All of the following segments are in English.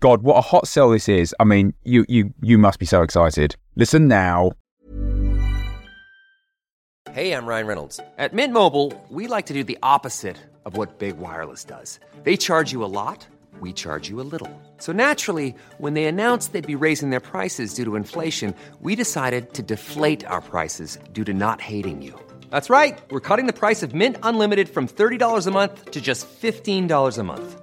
God, what a hot sell this is. I mean, you you you must be so excited. Listen now. Hey, I'm Ryan Reynolds. At Mint Mobile, we like to do the opposite of what Big Wireless does. They charge you a lot, we charge you a little. So naturally, when they announced they'd be raising their prices due to inflation, we decided to deflate our prices due to not hating you. That's right. We're cutting the price of Mint Unlimited from $30 a month to just $15 a month.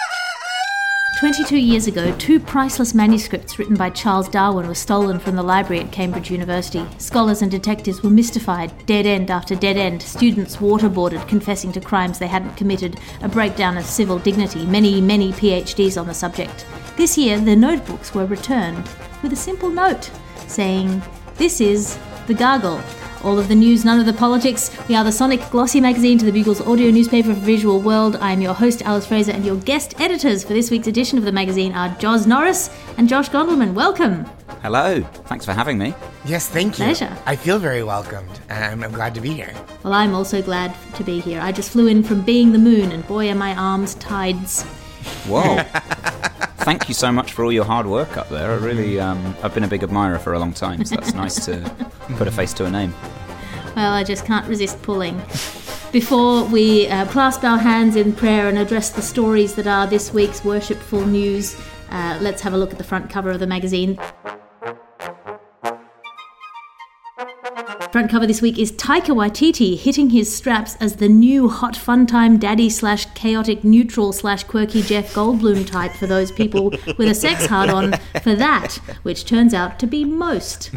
22 years ago, two priceless manuscripts written by Charles Darwin were stolen from the library at Cambridge University. Scholars and detectives were mystified, dead end after dead end, students waterboarded, confessing to crimes they hadn't committed, a breakdown of civil dignity, many, many PhDs on the subject. This year, the notebooks were returned with a simple note saying, This is The Gargle. All of the news, none of the politics. We are the Sonic Glossy magazine to the Bugle's audio newspaper for visual world. I am your host, Alice Fraser, and your guest editors for this week's edition of the magazine are Joz Norris and Josh Gondelman. Welcome. Hello. Thanks for having me. Yes, thank you. Pleasure. I feel very welcomed, and I'm glad to be here. Well, I'm also glad to be here. I just flew in from being the moon, and boy, are my arms tides. Whoa. Thank you so much for all your hard work up there. I really, um, I've been a big admirer for a long time, so that's nice to put a face to a name. Well, I just can't resist pulling. Before we uh, clasp our hands in prayer and address the stories that are this week's worshipful news, uh, let's have a look at the front cover of the magazine. Front cover this week is Taika Waititi hitting his straps as the new hot fun time daddy slash chaotic neutral slash quirky Jeff Goldblum type for those people with a sex hard on for that, which turns out to be most.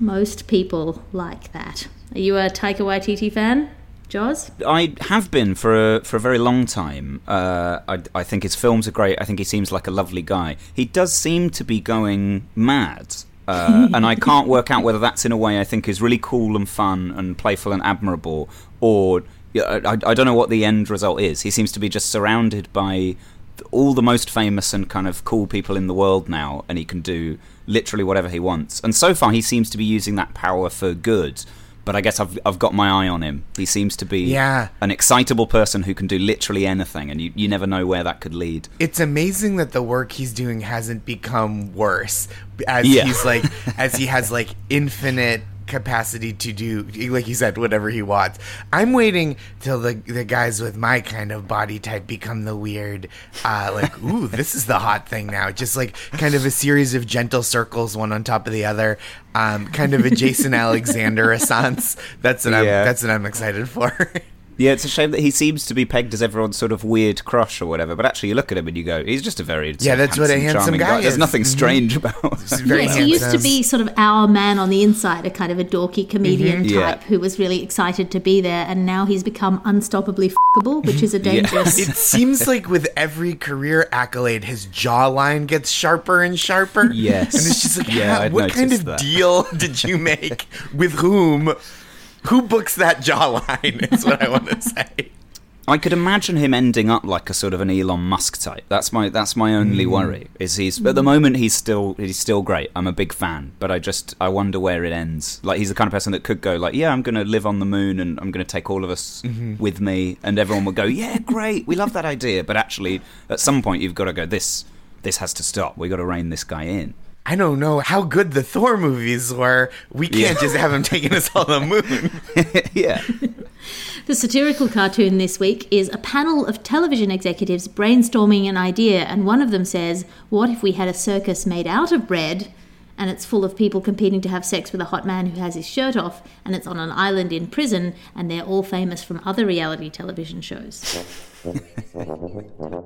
Most people like that. Are you a Taika Waititi fan, Joz? I have been for a, for a very long time. Uh, I, I think his films are great. I think he seems like a lovely guy. He does seem to be going mad. Uh, and I can't work out whether that's in a way I think is really cool and fun and playful and admirable, or I, I don't know what the end result is. He seems to be just surrounded by all the most famous and kind of cool people in the world now, and he can do literally whatever he wants. And so far, he seems to be using that power for good. But I guess I've I've got my eye on him. He seems to be Yeah. an excitable person who can do literally anything, and you, you never know where that could lead. It's amazing that the work he's doing hasn't become worse as Yeah. he's like as he has like infinite capacity to do like you said whatever he wants. I'm waiting till the the guys with my kind of body type become the weird uh like ooh this is the hot thing now. Just like kind of a series of gentle circles one on top of the other. Um kind of a Jason Alexander renaissance. That's what I'm that's what I'm excited for. Yeah, it's a shame that he seems to be pegged as everyone's sort of weird crush or whatever. But actually, you look at him and you go, he's just a very Yeah, of that's what a handsome charming guy There's is. nothing Mhm. strange about. He's very yes, he used to be sort of our man on the inside, a kind of a dorky comedian Mhm. type Yeah. who was really excited to be there, and now he's become unstoppably fuckable, which is a dangerous. It seems like with every career accolade, his jawline gets sharper and sharper. Yes. And it's just like, Yeah, what kind of that. deal did you make with whom? Who books that jawline? Is what I want to say. I could imagine him ending up like a sort of an Elon Musk type. That's my that's my only Mm. worry. Is he's at the moment he's still he's still great. I'm a big fan, but I just I wonder where it ends. Like he's the kind of person that could go like, yeah, I'm going to live on the moon and I'm going to take all of us Mm-hmm. with me, and everyone will go, yeah, great, we love that idea. But actually, at some point, you've got to go this this has to stop. We got to rein this guy in. I don't know how good the Thor movies were. We can't just have him taking us on the moon. yeah. The satirical cartoon this week is a panel of television executives brainstorming an idea, and one of them says, What if we had a circus made out of bread? And it's full of people competing to have sex with a hot man who has his shirt off, and it's on an island in prison, and they're all famous from other reality television shows.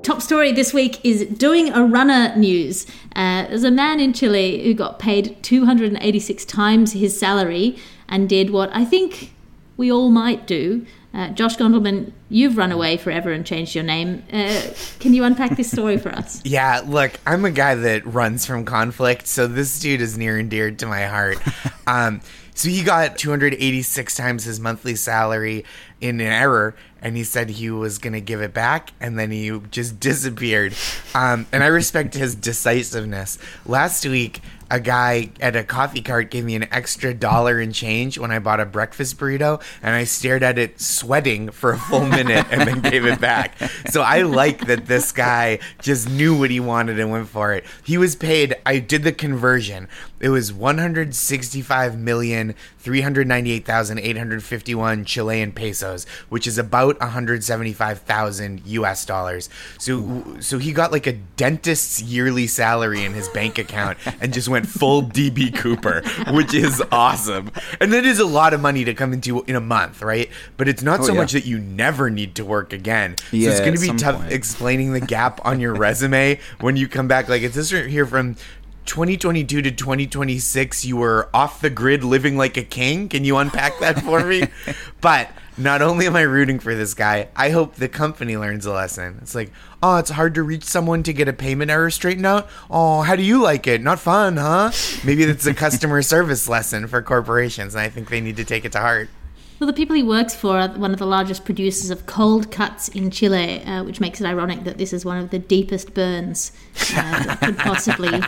Top story this week is doing a runner news. Uh, there's a man in Chile who got paid 286 times his salary and did what I think we all might do. Uh, Josh Gondelman, you've run away forever and changed your name. Uh, can you unpack this story for us? Yeah, look, I'm a guy that runs from conflict, so this dude is near and dear to my heart. um, so he got 286 times his monthly salary in an error, and he said he was going to give it back, and then he just disappeared. Um, and I respect his decisiveness. Last week, a guy at a coffee cart gave me an extra dollar and change when I bought a breakfast burrito, and I stared at it sweating for a full minute and then gave it back. So I like that this guy just knew what he wanted and went for it. He was paid, I did the conversion. It was 165,398,851 Chilean pesos, which is about 175,000 US dollars. So so he got like a dentist's yearly salary in his bank account and just went full DB Cooper, which is awesome. And that is a lot of money to come into in a month, right? But it's not Oh, so yeah. much that you never need to work again. So Yeah, it's going to be tough point. explaining the gap on your resume when you come back. Like, it's this right here from 2022 to 2026. You were off the grid, living like a king. Can you unpack that for me? but not only am I rooting for this guy, I hope the company learns a lesson. It's like, oh, it's hard to reach someone to get a payment error straightened out. Oh, how do you like it? Not fun, huh? Maybe that's a customer service lesson for corporations, and I think they need to take it to heart. Well, the people he works for are one of the largest producers of cold cuts in Chile, uh, which makes it ironic that this is one of the deepest burns uh, that could possibly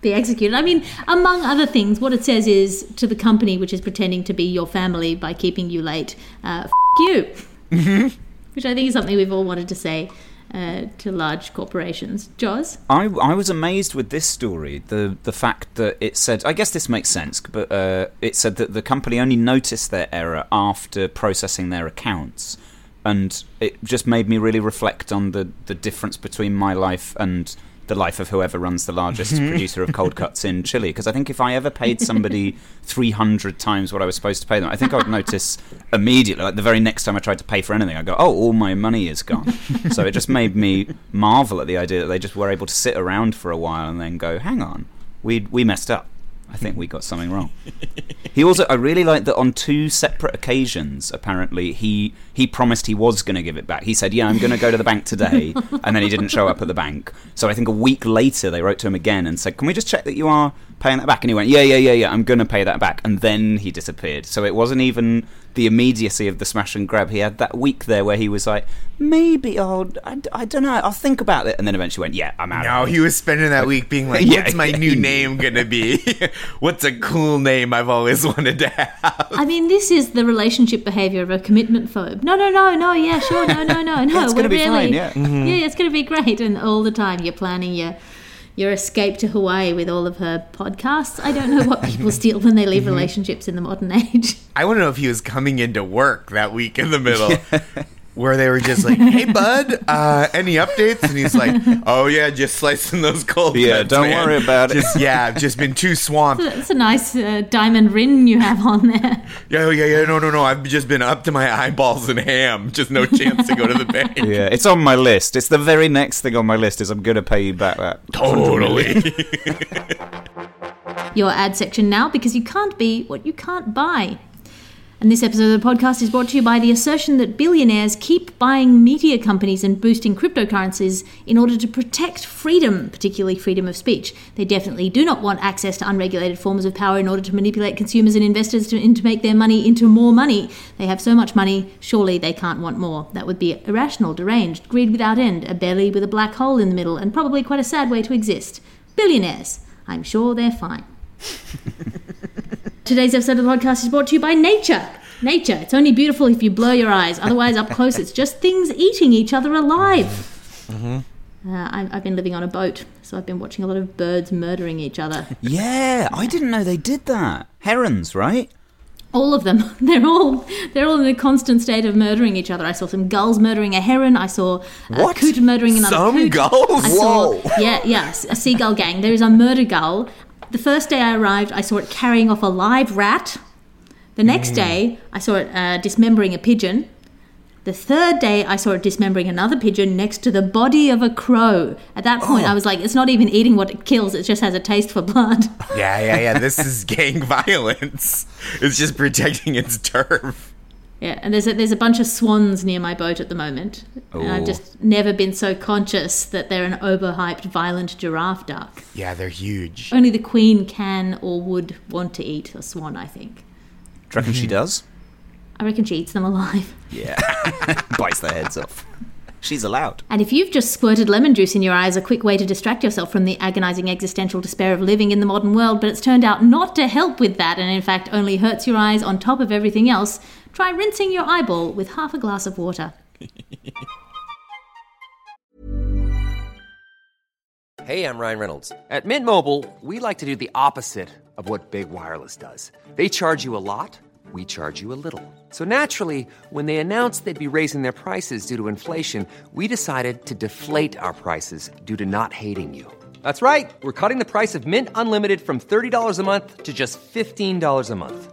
be executed. I mean, among other things, what it says is to the company which is pretending to be your family by keeping you late, uh, F- you. Which I think is something we've all wanted to say uh, to large corporations. Joz? I, I was amazed with this story. The the fact that it said, I guess this makes sense, but uh, it said that the company only noticed their error after processing their accounts, and it just made me really reflect on the the difference between my life and the life of whoever runs the largest producer of cold cuts in Chile. Because I think if I ever paid somebody 300 times what I was supposed to pay them, I think I would notice immediately, like the very next time I tried to pay for anything, I go, oh, all my money is gone. so it just made me marvel at the idea that they just were able to sit around for a while and then go, hang on, we, we messed up. I think we got something wrong. He also, I really like that on two separate occasions. Apparently, he he promised he was going to give it back. He said, "Yeah, I'm going to go to the bank today," and then he didn't show up at the bank. So I think a week later, they wrote to him again and said, "Can we just check that you are paying that back?" And he went, "Yeah, yeah, yeah, yeah. I'm going to pay that back." And then he disappeared. So it wasn't even the immediacy of the smash and grab. He had that week there where he was like, "Maybe I'll, I, I don't know, I'll think about it," and then eventually went, "Yeah, I'm out." No, he was spending that week being like, Yeah, "What's my yeah, new he name gonna be? What's a cool name I've always wanted to have?" I mean, this is the relationship behavior of a commitment phobe. No, no, no, no, yeah, sure, no, no, no, no. it's we're gonna be really, fine, yeah. yeah, mm-hmm. it's going to be great. And all the time you're planning your your escape to Hawaii with all of her podcasts. I don't know what people steal when they leave mm-hmm. relationships in the modern age. I want to know if he was coming into work that week in the middle. Where they were just like, "Hey, bud, uh, any updates?" And he's like, "Oh yeah, just slicing those cold Yeah, cuts, don't man. worry about it." Yeah, I've just been too swamped. It's a nice uh, diamond ring you have on there. Yeah, yeah, yeah. No, no, no. I've just been up to my eyeballs in ham. Just no chance to go to the bank. Yeah, it's on my list. It's the very next thing on my list. Is I'm going to pay you back that. Totally. your ad section now because you can't be what you can't buy. And this episode of the podcast is brought to you by the assertion that billionaires keep buying media companies and boosting cryptocurrencies in order to protect freedom, particularly freedom of speech. They definitely do not want access to unregulated forms of power in order to manipulate consumers and investors to, in- to make their money into more money. They have so much money, surely they can't want more. That would be irrational, deranged, greed without end, a belly with a black hole in the middle, and probably quite a sad way to exist. Billionaires. I'm sure they're fine. Today's episode of the podcast is brought to you by nature. Nature. It's only beautiful if you blur your eyes. Otherwise, up close, it's just things eating each other alive. Uh, I, I've been living on a boat, so I've been watching a lot of birds murdering each other. Yeah, I didn't know they did that. Herons, right? all of them they're all they're all in a constant state of murdering each other i saw some gulls murdering a heron i saw a coot murdering another Some coot. gulls? I saw, Whoa. yeah yeah a seagull gang there is a murder gull the first day i arrived i saw it carrying off a live rat the next day i saw it uh, dismembering a pigeon the third day, I saw it dismembering another pigeon next to the body of a crow. At that point, I was like, it's not even eating what it kills, it just has a taste for blood. Yeah, yeah, yeah. This is gang violence. It's just protecting its turf. Yeah, and there's a, there's a bunch of swans near my boat at the moment. And I've just never been so conscious that they're an overhyped, violent giraffe duck. Yeah, they're huge. Only the queen can or would want to eat a swan, I think. Do you reckon she hmm. does? I reckon she eats them alive. Yeah. Bites their heads off. She's allowed. And if you've just squirted lemon juice in your eyes, a quick way to distract yourself from the agonizing existential despair of living in the modern world, but it's turned out not to help with that and in fact only hurts your eyes on top of everything else, try rinsing your eyeball with half a glass of water. Hey, I'm Ryan Reynolds. At Mint Mobile, we like to do the opposite of what Big Wireless does. They charge you a lot, we charge you a little. So naturally, when they announced they'd be raising their prices due to inflation, we decided to deflate our prices due to not hating you. That's right. We're cutting the price of Mint Unlimited from $30 a month to just $15 a month.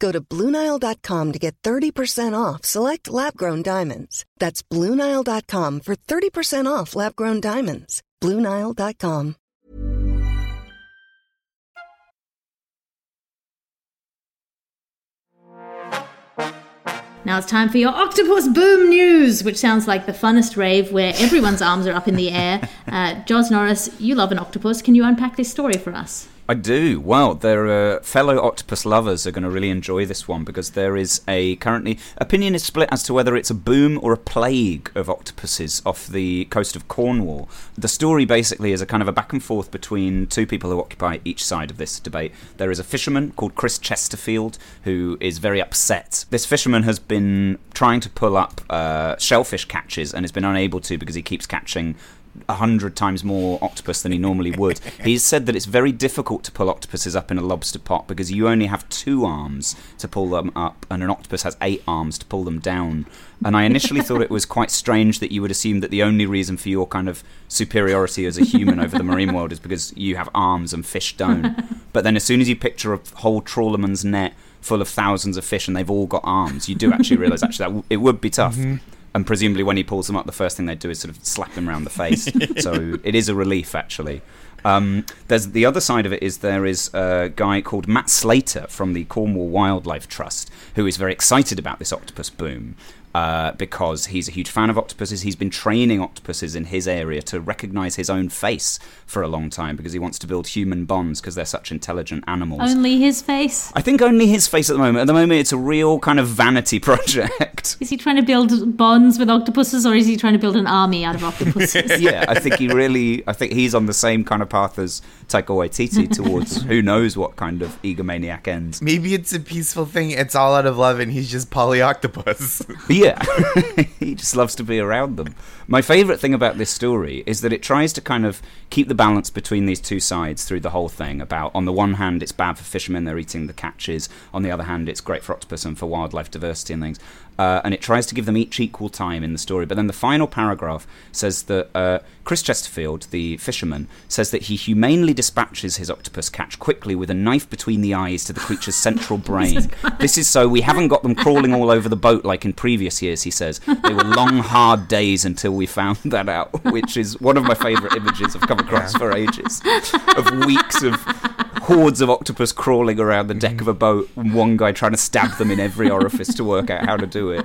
Go to BlueNile.com to get 30% off select lab grown diamonds. That's BlueNile.com for 30% off lab grown diamonds. BlueNile.com. Now it's time for your Octopus Boom news, which sounds like the funnest rave where everyone's arms are up in the air. Uh, Joz Norris, you love an octopus. Can you unpack this story for us? I do. Well, their uh, fellow octopus lovers are going to really enjoy this one because there is a currently opinion is split as to whether it's a boom or a plague of octopuses off the coast of Cornwall. The story basically is a kind of a back and forth between two people who occupy each side of this debate. There is a fisherman called Chris Chesterfield who is very upset. This fisherman has been trying to pull up uh, shellfish catches and has been unable to because he keeps catching a hundred times more octopus than he normally would. He's said that it's very difficult to pull octopuses up in a lobster pot because you only have two arms to pull them up, and an octopus has eight arms to pull them down. And I initially thought it was quite strange that you would assume that the only reason for your kind of superiority as a human over the marine world is because you have arms and fish don't. But then as soon as you picture a whole trawlerman's net full of thousands of fish and they've all got arms, you do actually realise actually that it would be tough. Mm-hmm. And presumably, when he pulls them up, the first thing they do is sort of slap him around the face. so it is a relief, actually. Um, there's the other side of it is there is a guy called Matt Slater from the Cornwall Wildlife Trust who is very excited about this octopus boom. Uh, because he's a huge fan of octopuses. He's been training octopuses in his area to recognize his own face for a long time because he wants to build human bonds because they're such intelligent animals. Only his face? I think only his face at the moment. At the moment, it's a real kind of vanity project. Is he trying to build bonds with octopuses or is he trying to build an army out of octopuses? yeah, I think he really. I think he's on the same kind of path as Taika Waititi towards who knows what kind of egomaniac ends. Maybe it's a peaceful thing. It's all out of love, and he's just polyoctopus. Yeah, he just loves to be around them. My favourite thing about this story is that it tries to kind of keep the balance between these two sides through the whole thing. About on the one hand, it's bad for fishermen; they're eating the catches. On the other hand, it's great for octopus and for wildlife diversity and things. Uh, and it tries to give them each equal time in the story. But then the final paragraph says that uh, Chris Chesterfield, the fisherman, says that he humanely dispatches his octopus catch quickly with a knife between the eyes to the creature's central brain. this is so we haven't got them crawling all over the boat like in previous years, he says. They were long, hard days until we found that out, which is one of my favourite images I've come across for ages. Of weeks of hordes of octopus crawling around the deck of a boat and one guy trying to stab them in every orifice to work out how to do it.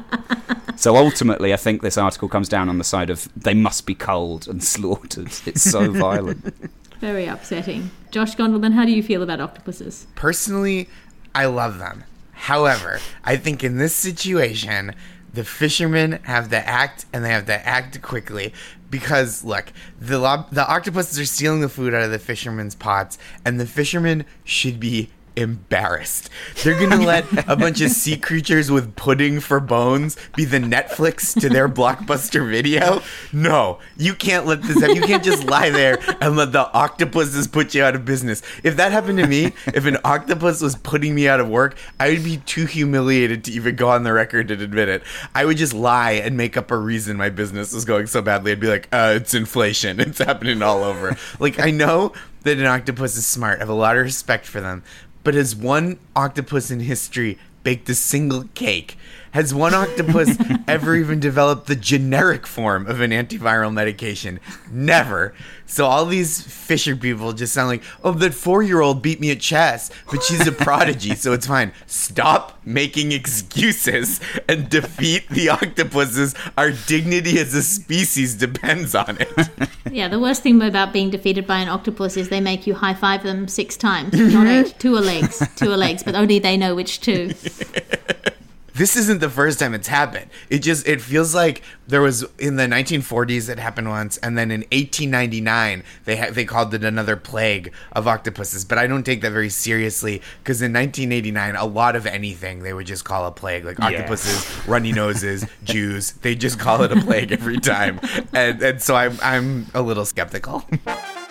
so ultimately, I think this article comes down on the side of they must be culled and slaughtered. It's so violent. Very upsetting. Josh Gondelman, how do you feel about octopuses? Personally, I love them. However, I think in this situation, the fishermen have to act and they have to act quickly because look, the the octopuses are stealing the food out of the fishermen's pots and the fishermen should be embarrassed. They're gonna let a bunch of sea creatures with pudding for bones be the Netflix to their blockbuster video. No, you can't let this happen. You can't just lie there and let the octopuses put you out of business. If that happened to me, if an octopus was putting me out of work, I would be too humiliated to even go on the record and admit it. I would just lie and make up a reason my business was going so badly. I'd be like, uh, it's inflation. It's happening all over. Like I know that an octopus is smart. I have a lot of respect for them. But has one octopus in history baked a single cake? Has one octopus ever even developed the generic form of an antiviral medication? Never. So all these fisher people just sound like, oh, that four year old beat me at chess, but she's a prodigy, so it's fine. Stop making excuses and defeat the octopuses. Our dignity as a species depends on it. Yeah, the worst thing about being defeated by an octopus is they make you high five them six times, not eight. Two are legs, two are legs, but only they know which two. This isn't the first time it's happened. It just it feels like there was in the 1940s it happened once, and then in 1899 they ha- they called it another plague of octopuses. But I don't take that very seriously because in 1989 a lot of anything they would just call a plague, like octopuses, runny noses, Jews. They just call it a plague every time, and and so I'm I'm a little skeptical.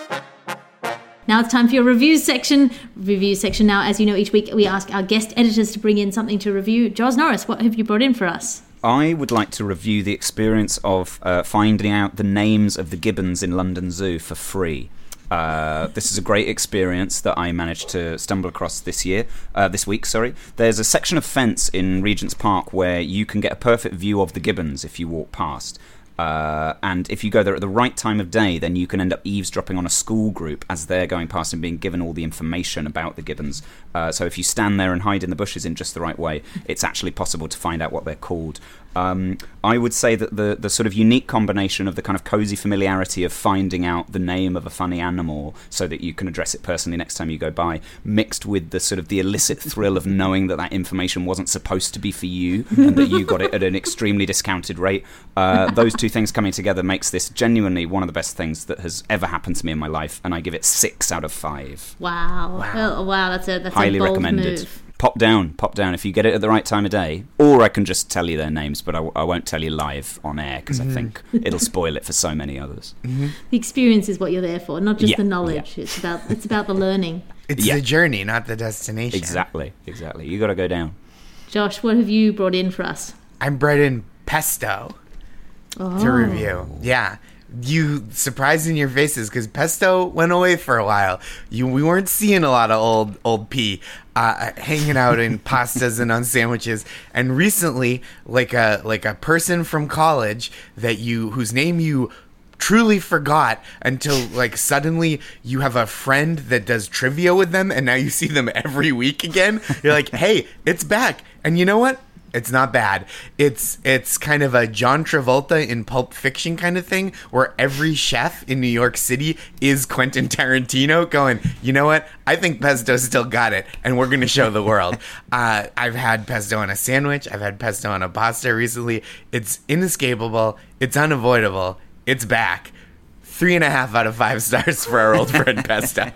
Now it's time for your reviews section. Reviews section now, as you know, each week we ask our guest editors to bring in something to review. Joz Norris, what have you brought in for us? I would like to review the experience of uh, finding out the names of the gibbons in London Zoo for free. Uh, this is a great experience that I managed to stumble across this year, uh, this week. Sorry, there's a section of fence in Regent's Park where you can get a perfect view of the gibbons if you walk past. Uh, and if you go there at the right time of day, then you can end up eavesdropping on a school group as they're going past and being given all the information about the gibbons. Uh, so if you stand there and hide in the bushes in just the right way, it's actually possible to find out what they're called. Um, I would say that the the sort of unique combination of the kind of cozy familiarity of finding out the name of a funny animal so that you can address it personally next time you go by, mixed with the sort of the illicit thrill of knowing that that information wasn't supposed to be for you and that you got it at an extremely discounted rate. Uh, those two things coming together makes this genuinely one of the best things that has ever happened to me in my life, and I give it six out of five. Wow. Wow, wow that's a that's Highly a bold recommended. move. Pop down, pop down if you get it at the right time of day. Or I can just tell you their names, but I, w- I won't tell you live on air because I mm-hmm. think it'll spoil it for so many others. Mm-hmm. The experience is what you're there for, not just Yeah, the knowledge. It's about it's about the learning. It's Yeah. the journey, not the destination. Exactly, exactly. You got to go down. Josh, what have you brought in for us? I'm bred in pesto to oh. review. Yeah. You surprised in your faces because pesto went away for a while. You we weren't seeing a lot of old old P uh, hanging out in pastas and on sandwiches. And recently, like a like a person from college that you whose name you truly forgot until like suddenly you have a friend that does trivia with them and now you see them every week again you're like hey it's back and you know what it's not bad it's it's kind of a john travolta in pulp fiction kind of thing where every chef in new york city is quentin tarantino going you know what i think pesto still got it and we're going to show the world uh, i've had pesto on a sandwich i've had pesto on a pasta recently it's inescapable it's unavoidable it's back. Three and a half out of five stars for our old friend Pesto.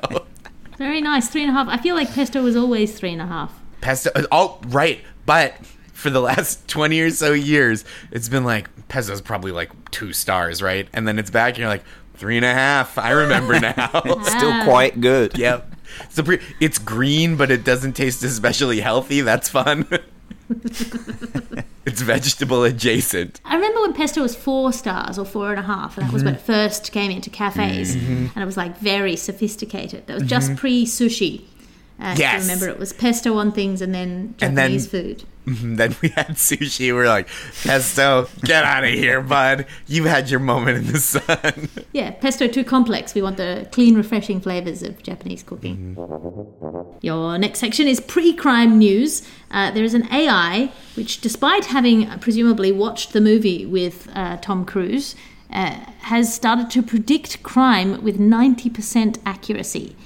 Very nice. Three and a half. I feel like pesto was always three and a half. Pesto, oh, right. But for the last 20 or so years, it's been like, Pesto's probably like two stars, right? And then it's back and you're like, three and a half. I remember now. Still quite good. yep. So pre- it's green, but it doesn't taste especially healthy. That's fun. it's vegetable adjacent. I remember when pesto was four stars or four and a half, and that was when it mm-hmm. first came into cafes, mm-hmm. and it was like very sophisticated. That was just mm-hmm. pre sushi. Uh, Yes. I remember it was pesto on things and then And then- Japanese food. then we had sushi. We're like, pesto, get out of here, bud. You've had your moment in the sun. Yeah, pesto too complex. We want the clean, refreshing flavors of Japanese cooking. Your next section is pre crime news. Uh, there is an AI which, despite having uh, presumably watched the movie with uh, Tom Cruise, uh, has started to predict crime with 90% accuracy.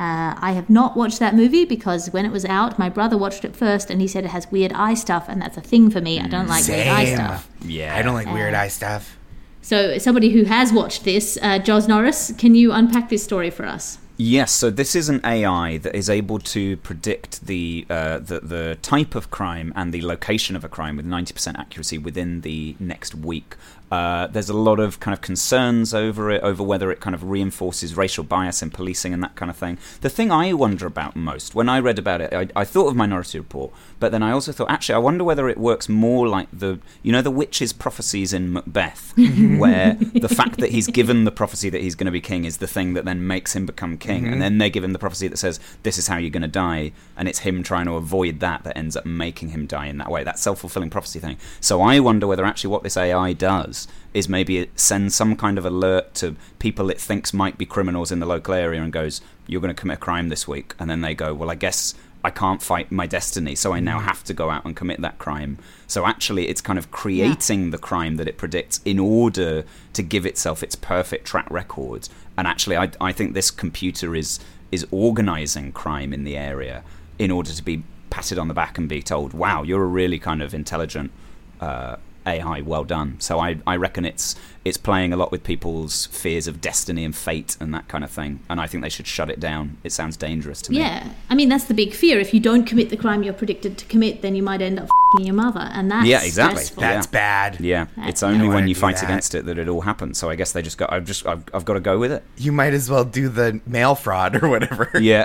Uh, I have not watched that movie because when it was out, my brother watched it first and he said it has weird eye stuff, and that's a thing for me. I don't like weird eye stuff. Yeah. I don't like weird eye stuff. So, somebody who has watched this, uh, Joz Norris, can you unpack this story for us? Yes, so this is an AI that is able to predict the, uh, the the type of crime and the location of a crime with 90% accuracy within the next week. Uh, there's a lot of kind of concerns over it, over whether it kind of reinforces racial bias in policing and that kind of thing. The thing I wonder about most, when I read about it, I, I thought of Minority Report, but then I also thought, actually, I wonder whether it works more like the, you know, the witch's prophecies in Macbeth, where the fact that he's given the prophecy that he's going to be king is the thing that then makes him become king, and then they give him the prophecy that says this is how you're going to die, and it's him trying to avoid that that ends up making him die in that way. That self fulfilling prophecy thing. So I wonder whether actually what this AI does is maybe it sends some kind of alert to people it thinks might be criminals in the local area and goes, "You're going to commit a crime this week," and then they go, "Well, I guess." I can't fight my destiny, so I now have to go out and commit that crime. So actually, it's kind of creating the crime that it predicts in order to give itself its perfect track record. And actually, I, I think this computer is is organizing crime in the area in order to be patted on the back and be told, "Wow, you're a really kind of intelligent uh, AI. Well done." So I, I reckon it's it's playing a lot with people's fears of destiny and fate and that kind of thing. And I think they should shut it down. It sounds dangerous to me. Yeah, I mean that's the big fear. If you don't commit the crime you're predicted to commit, then you might end up fing your mother, and that's Yeah, exactly. stressful. Yeah. That's bad. Yeah, it's only when you fight that. against it that it all happens. So I guess they just got. I've just. I've, I've got to go with it. You might as well do the mail fraud or whatever. Yeah,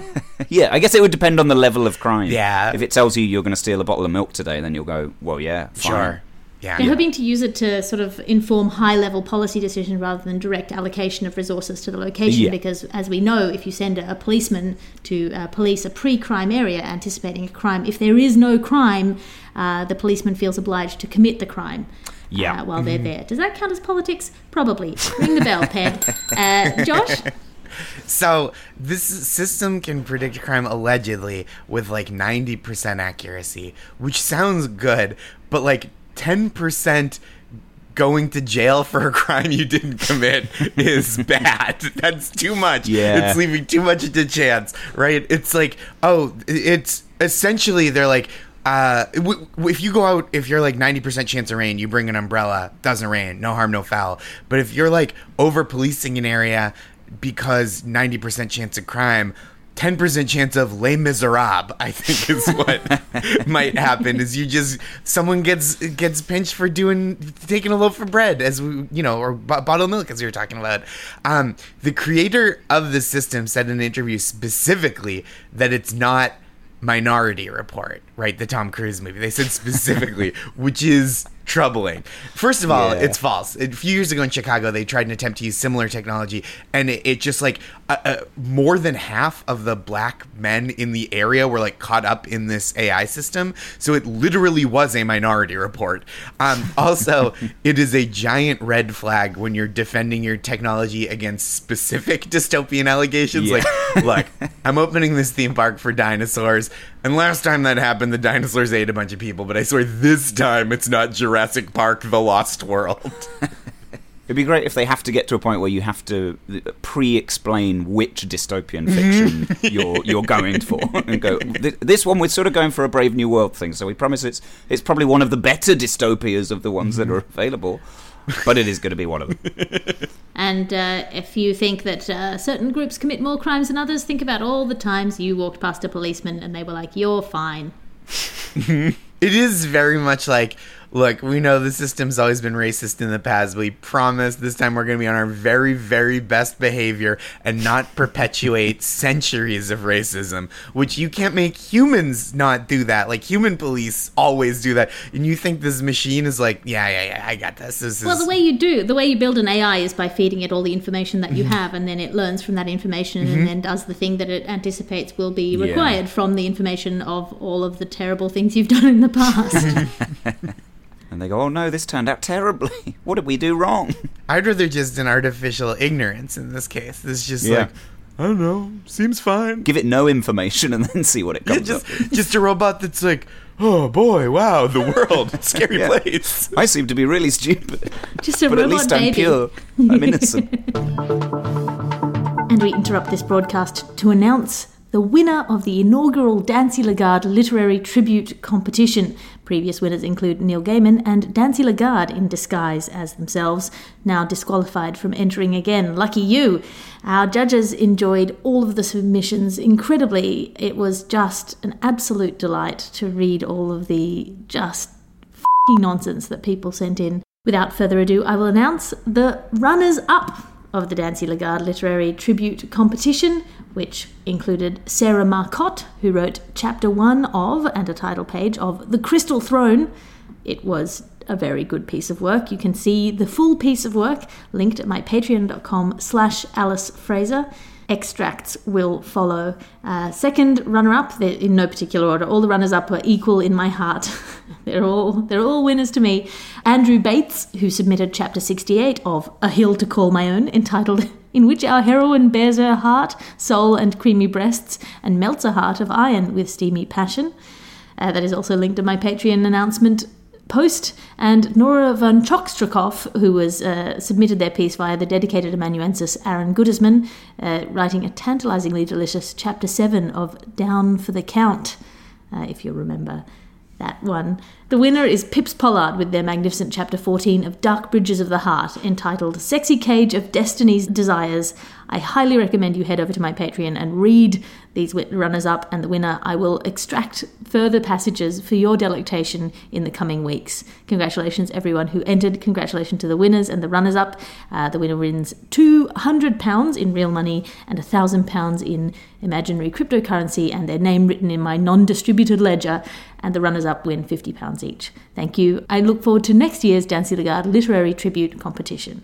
yeah. I guess it would depend on the level of crime. Yeah. If it tells you you're going to steal a bottle of milk today, then you'll go. Well, yeah, fine. Sure. Yeah. They're hoping to use it to sort of inform high level policy decisions rather than direct allocation of resources to the location. Yeah. Because, as we know, if you send a, a policeman to uh, police a pre crime area anticipating a crime, if there is no crime, uh, the policeman feels obliged to commit the crime. Yeah. Uh, while they're there. Does that count as politics? Probably. Ring the bell, Ped. Uh, Josh? So this system can predict crime allegedly with like 90% accuracy, which sounds good, but like 10% going to jail for a crime you didn't commit is bad. That's too much. Yeah. It's leaving too much to chance, right? It's like, oh, it's essentially they're like uh, w- w- if you go out, if you're like 90% chance of rain, you bring an umbrella, doesn't rain, no harm, no foul. But if you're like over policing an area because 90% chance of crime, 10% chance of Les Miserables, I think is what might happen is you just, someone gets gets pinched for doing, taking a loaf of bread as we, you know, or b- bottle of milk as we were talking about. Um, the creator of the system said in an interview specifically that it's not Minority Report, right? The Tom Cruise movie. They said specifically, which is troubling. First of all, Yeah. it's false. A few years ago in Chicago, they tried an attempt to use similar technology, and it, it just like uh, uh, more than half of the black men in the area were like caught up in this AI system. So it literally was a Minority Report. Um, also, it is a giant red flag when you're defending your technology against specific dystopian allegations. Yeah. Like, look, I'm opening this theme park for dinosaurs. And last time that happened, the dinosaurs ate a bunch of people. But I swear this time it's not Jurassic Park: The Lost World. It'd be great if they have to get to a point where you have to uh, pre-explain which dystopian fiction you're you're going for, and go. This one we're sort of going for a Brave New World thing, so we promise it's it's probably one of the better dystopias of the ones that mm-hmm. are available, but it is going to be one of them. And uh, if you think that uh, certain groups commit more crimes than others, think about all the times you walked past a policeman and they were like, you're fine. It is very much like, look, we know the system's always been racist in the past. We promise this time we're going to be on our very, very best behavior and not perpetuate centuries of racism, which you can't make humans not do that. Like, human police always do that. And you think this machine is like, yeah, yeah, yeah, I got this. This is. Well, the way you do, the way you build an AI is by feeding it all the information that you Mm-hmm. have, and then it learns from that information and then does the thing that it anticipates will be required from the information of all of the terrible things things you've done in the past. And they go, oh no, this turned out terribly. what did we do wrong? I'd rather just an artificial ignorance in this case. This is just Yeah. like, I don't know, seems fine. Give it no information and then see what it Yeah, comes just, up with. just a robot that's like, oh boy, wow, the world, scary Yeah. place. I seem to be really stupid. Just a but at least. I'm pure. I'm innocent. And we interrupt this broadcast to announce the winner of the inaugural Dancy Lagarde Literary Tribute Competition. Previous winners include Neil Gaiman and Dancy Lagarde in disguise as themselves, now disqualified from entering again. Lucky you! Our judges enjoyed all of the submissions incredibly. It was just an absolute delight to read all of the just nonsense that people sent in. Without further ado, I will announce the runners up of the Dancy Lagarde Literary Tribute Competition, which included Sarah Marcotte, who wrote chapter one of and a title page of The Crystal Throne. It was a very good piece of work. You can see the full piece of work linked at my patreon.com slash Alice Fraser. Extracts will follow. Uh, second runner-up, in no particular order. All the runners-up are equal in my heart. they're all they're all winners to me. Andrew Bates, who submitted chapter 68 of A Hill to Call My Own, entitled "In which our heroine bears her heart, soul, and creamy breasts, and melts a heart of iron with steamy passion." Uh, that is also linked to my Patreon announcement post, and Nora von Chokstrakov, who was uh, submitted their piece via the dedicated amanuensis Aaron Goodisman, uh, writing a tantalizingly delicious chapter 7 of Down for the Count, uh, if you remember that one. The winner is Pips Pollard with their magnificent chapter 14 of Dark Bridges of the Heart, entitled Sexy Cage of Destiny's Desires. I highly recommend you head over to my Patreon and read these runners up and the winner. I will extract further passages for your delectation in the coming weeks. Congratulations, everyone who entered. Congratulations to the winners and the runners up. Uh, the winner wins £200 in real money and £1,000 in imaginary cryptocurrency and their name written in my non distributed ledger. And the runners up win £50 each. Thank you. I look forward to next year's Dancy Lagarde Literary Tribute Competition.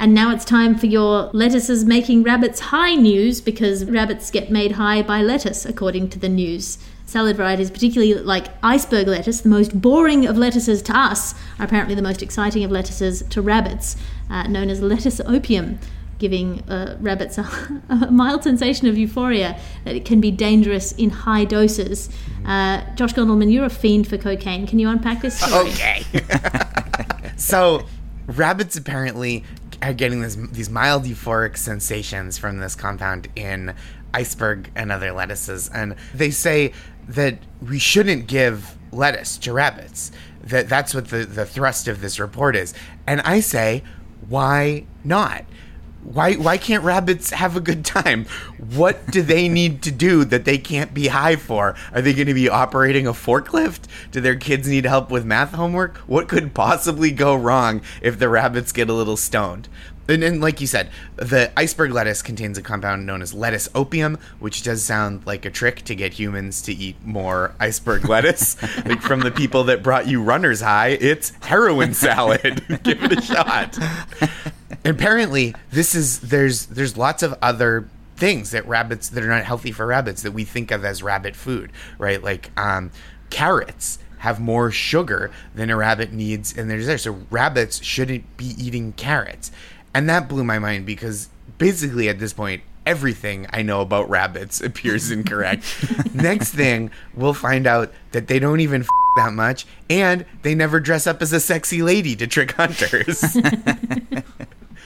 And now it's time for your lettuces making rabbits high news because rabbits get made high by lettuce, according to the news. Salad varieties, particularly like iceberg lettuce, the most boring of lettuces to us, are apparently the most exciting of lettuces to rabbits, uh, known as lettuce opium, giving uh, rabbits a, a mild sensation of euphoria that it can be dangerous in high doses. Uh, Josh Gondelman, you're a fiend for cocaine. Can you unpack this story? Okay. so, rabbits apparently are getting this, these mild euphoric sensations from this compound in iceberg and other lettuces. And they say that we shouldn't give lettuce to rabbits. That that's what the, the thrust of this report is. And I say, why not? Why why can't rabbits have a good time? What do they need to do that they can't be high for? Are they going to be operating a forklift? Do their kids need help with math homework? What could possibly go wrong if the rabbits get a little stoned? And then, like you said, the iceberg lettuce contains a compound known as lettuce opium, which does sound like a trick to get humans to eat more iceberg lettuce. like from the people that brought you runner's high, it's heroin salad. Give it a shot. Apparently, this is there's there's lots of other things that rabbits that are not healthy for rabbits that we think of as rabbit food, right? Like um, carrots have more sugar than a rabbit needs in their desire. So rabbits shouldn't be eating carrots. And that blew my mind because basically at this point, everything I know about rabbits appears incorrect. Next thing, we'll find out that they don't even f- that much and they never dress up as a sexy lady to trick hunters.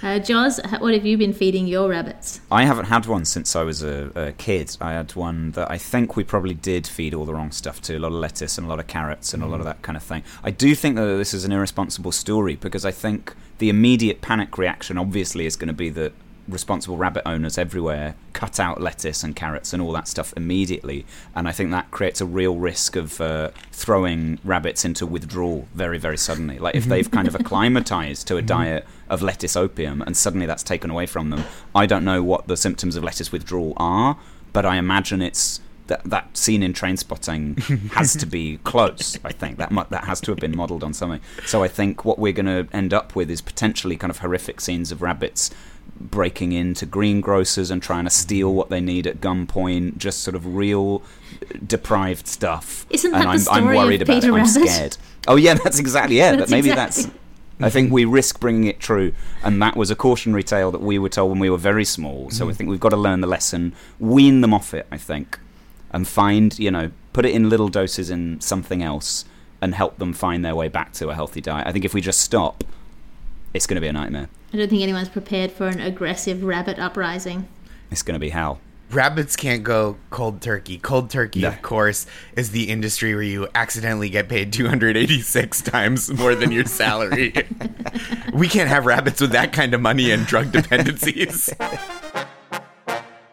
Uh, Joz, what have you been feeding your rabbits? I haven't had one since I was a, a kid. I had one that I think we probably did feed all the wrong stuff to a lot of lettuce and a lot of carrots and a lot of that kind of thing. I do think that this is an irresponsible story because I think the immediate panic reaction obviously is going to be that responsible rabbit owners everywhere cut out lettuce and carrots and all that stuff immediately. And I think that creates a real risk of uh, throwing rabbits into withdrawal very, very suddenly. Like if they've kind of acclimatized to a diet of lettuce opium and suddenly that's taken away from them, I don't know what the symptoms of lettuce withdrawal are, but I imagine it's that that scene in Trainspotting has to be close. I think that mu- that has to have been modelled on something. So I think what we're going to end up with is potentially kind of horrific scenes of rabbits breaking into greengrocers and trying to mm-hmm. steal what they need at gunpoint. Just sort of real deprived stuff. Isn't and that the I'm, story I'm of worried about Peter it. I'm scared. Oh yeah, that's exactly it. That's but maybe exactly- that's. I think we risk bringing it true, and that was a cautionary tale that we were told when we were very small. So I mm-hmm. think we've got to learn the lesson, wean them off it. I think, and find you know, put it in little doses in something else, and help them find their way back to a healthy diet. I think if we just stop, it's going to be a nightmare. I don't think anyone's prepared for an aggressive rabbit uprising. It's going to be hell. Rabbits can't go cold turkey. Cold turkey, No. of course, is the industry where you accidentally get paid 286 times more than your salary. we can't have rabbits with that kind of money and drug dependencies.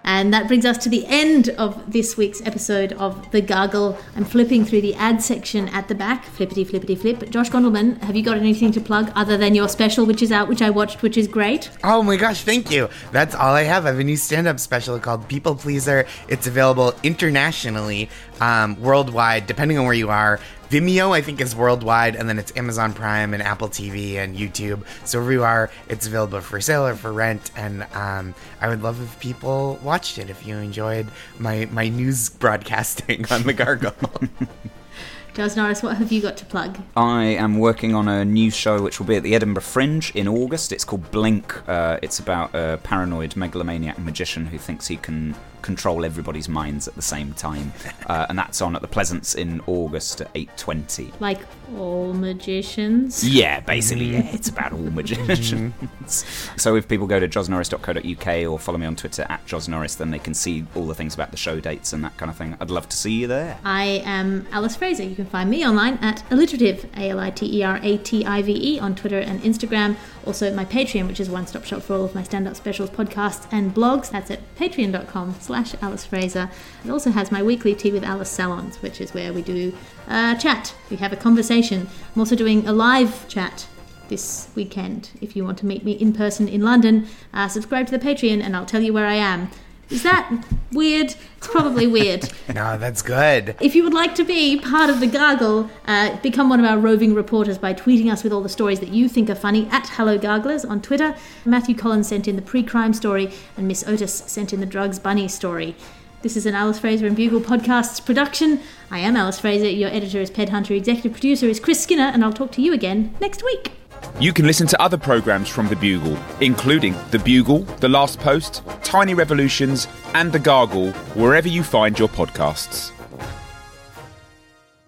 And that brings us to the end of this week's episode of The Gargle. I'm flipping through the ad section at the back, flippity flippity flip. Josh Gondelman, have you got anything to plug other than your special, which is out, which I watched, which is great? Oh my gosh, thank you. That's all I have. I have a new stand up special called People Pleaser. It's available internationally, um, worldwide, depending on where you are. Vimeo, I think, is worldwide, and then it's Amazon Prime and Apple TV and YouTube. So wherever you are, it's available for sale or for rent. And um, I would love if people watched it, if you enjoyed my, my news broadcasting on The Gargoyle. Joz Norris, what have you got to plug? I am working on a new show which will be at the Edinburgh Fringe in August. It's called Blink. Uh, it's about a paranoid megalomaniac magician who thinks he can control everybody's minds at the same time, uh, and that's on at the Pleasance in August at eight twenty. Like all magicians? Yeah, basically, yeah, it's about all magicians. so if people go to joznorris.co.uk or follow me on Twitter at josnorris, then they can see all the things about the show dates and that kind of thing. I'd love to see you there. I am Alice Fraser. You can find me online at aliterative, A L I T E R A T I V E, on Twitter and Instagram. Also, my Patreon, which is a one stop shop for all of my stand up specials, podcasts, and blogs. That's at patreon.com slash Alice Fraser. It also has my weekly Tea with Alice salons, which is where we do a chat. We have a conversation. I'm also doing a live chat this weekend. If you want to meet me in person in London, uh, subscribe to the Patreon and I'll tell you where I am. Is that weird? It's probably weird. no, that's good. If you would like to be part of the Gargle, uh, become one of our roving reporters by tweeting us with all the stories that you think are funny at Hello Garglers on Twitter. Matthew Collins sent in the pre crime story, and Miss Otis sent in the drugs bunny story. This is an Alice Fraser and Bugle Podcasts production. I am Alice Fraser, your editor is Ped Hunter, executive producer is Chris Skinner, and I'll talk to you again next week. You can listen to other programmes from The Bugle, including The Bugle, The Last Post, Tiny Revolutions, and The Gargle, wherever you find your podcasts.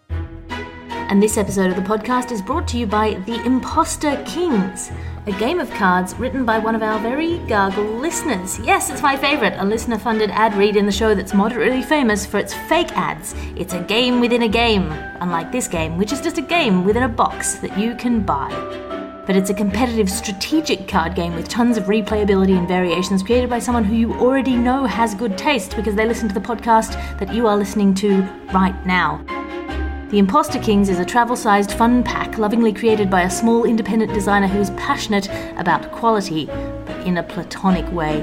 And this episode of the podcast is brought to you by The Imposter Kings, a game of cards written by one of our very gargle listeners. Yes, it's my favourite, a listener funded ad read in the show that's moderately famous for its fake ads. It's a game within a game, unlike this game, which is just a game within a box that you can buy. But it's a competitive strategic card game with tons of replayability and variations created by someone who you already know has good taste because they listen to the podcast that you are listening to right now. The Imposter Kings is a travel sized fun pack lovingly created by a small independent designer who is passionate about quality, but in a platonic way.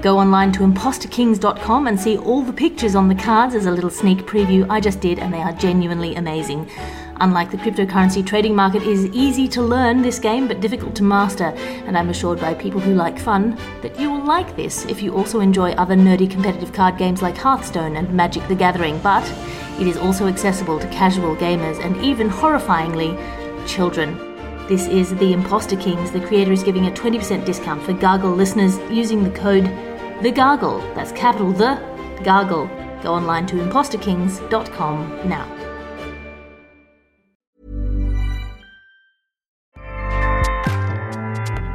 Go online to imposterkings.com and see all the pictures on the cards as a little sneak preview I just did, and they are genuinely amazing. Unlike the cryptocurrency trading market, it is easy to learn this game but difficult to master, and I'm assured by people who like fun that you will like this if you also enjoy other nerdy competitive card games like Hearthstone and Magic the Gathering, but it is also accessible to casual gamers and even horrifyingly, children. This is The Imposter Kings. The creator is giving a 20% discount for Gargle listeners using the code The Gargle. That's capital The Gargle. Go online to imposterkings.com now.